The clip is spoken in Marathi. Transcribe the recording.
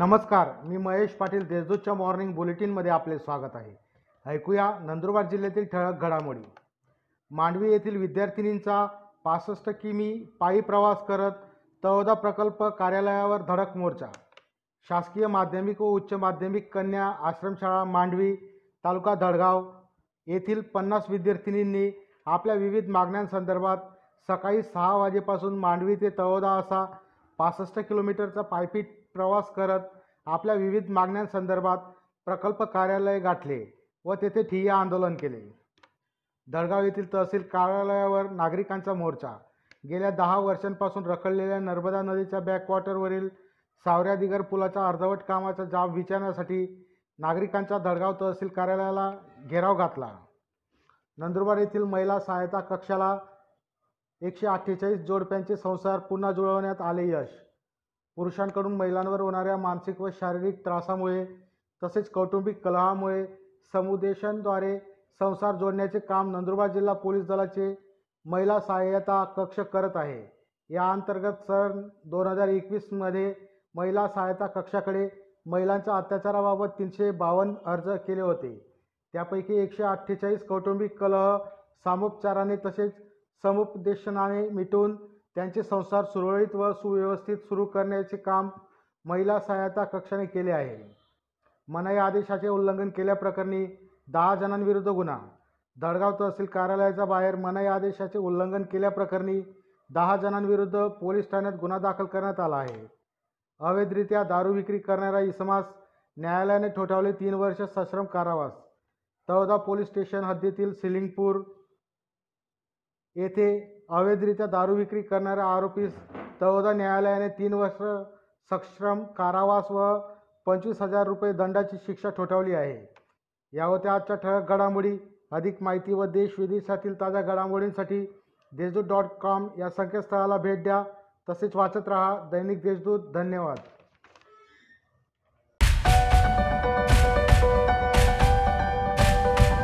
नमस्कार मी महेश पाटील देशदूतच्या मॉर्निंग बुलेटिनमध्ये आपले स्वागत आहे. ऐकूया नंदुरबार जिल्ह्यातील ठळक घडामोडी. मांडवी येथील विद्यार्थिनींचा पासष्ट किमी पायी प्रवास करत तळोदा प्रकल्प कार्यालयावर धडक मोर्चा. शासकीय माध्यमिक व उच्च माध्यमिक कन्या आश्रमशाळा मांडवी तालुका धडगाव येथील पन्नास विद्यार्थिनींनी आपल्या विविध मागण्यांसंदर्भात सकाळी सहा वाजेपासून मांडवी ते तळोदा असा पासष्ट किलोमीटरचा पायपीट प्रवास करत आपल्या विविध मागण्यांसंदर्भात प्रकल्प कार्यालय गाठले व तेथे ठिय्या आंदोलन केले. दळगाव येथील तहसील कार्यालयावर नागरिकांचा मोर्चा. गेल्या दहा वर्षांपासून रखडलेल्या नर्मदा नदीच्या बॅकवॉटरवरील सावऱ्या दिगर पुलाच्या अर्धवट कामाचा जाब विचारण्यासाठी नागरिकांच्या दळगाव तहसील कार्यालयाला घेराव घातला. नंदुरबार येथील महिला सहायता कक्षाला एकशे अठ्ठेचाळीस जोडप्यांचे संसार पुन्हा जुळवण्यात आले यश. पुरुषांकडून महिलांवर होणाऱ्या मानसिक व शारीरिक त्रासामुळे तसेच कौटुंबिक कलहामुळे समुदेशनद्वारे संसार जोडण्याचे काम नंदुरबार जिल्हा पोलीस दलाचे महिला सहाय्यता कक्ष करत आहे. या अंतर्गत सन दोन हजार एकवीसमध्ये महिला सहायता कक्षाकडे महिलांच्या अत्याचाराबाबत तीनशे बावन्न अर्ज केले होते. त्यापैकी एकशे अठ्ठेचाळीस कौटुंबिक कलह सामोपचाराने तसेच समुपदेशनाने मिटून त्यांचे संसार सुरळीत व सुव्यवस्थित सुरू करण्याचे काम महिला सहायता कक्षाने केले आहे. मनाई आदेशाचे उल्लंघन केल्याप्रकरणी दहा जणांविरुद्ध गुन्हा. दडगाव तहसील कार्यालयाच्या बाहेर मनाई आदेशाचे उल्लंघन केल्याप्रकरणी दहा जणांविरुद्ध पोलीस ठाण्यात गुन्हा दाखल करण्यात आला आहे. अवैधरित्या दारू विक्री करणाऱ्या इसमास न्यायालयाने ठोठावले तीन वर्ष सश्रम कारावास. तळोदा पोलीस स्टेशन हद्दीतील सिलिंगपूर येथे अवैधरित्या दारू विक्री करणाऱ्या आरोपीस तळोदा न्यायालयाने तीन वर्ष सक्षम कारावास व पंचवीस हजार रुपये दंडाची शिक्षा ठोठावली आहे. या होत्या आजच्या ठळक घडामोडी अधिक माहिती व देश विदेशातील ताज्या घडामोडींसाठी देशदूत डॉट कॉम या संकेतस्थळाला भेट द्या. तसेच वाचत रहा दैनिक देशदूत. धन्यवाद.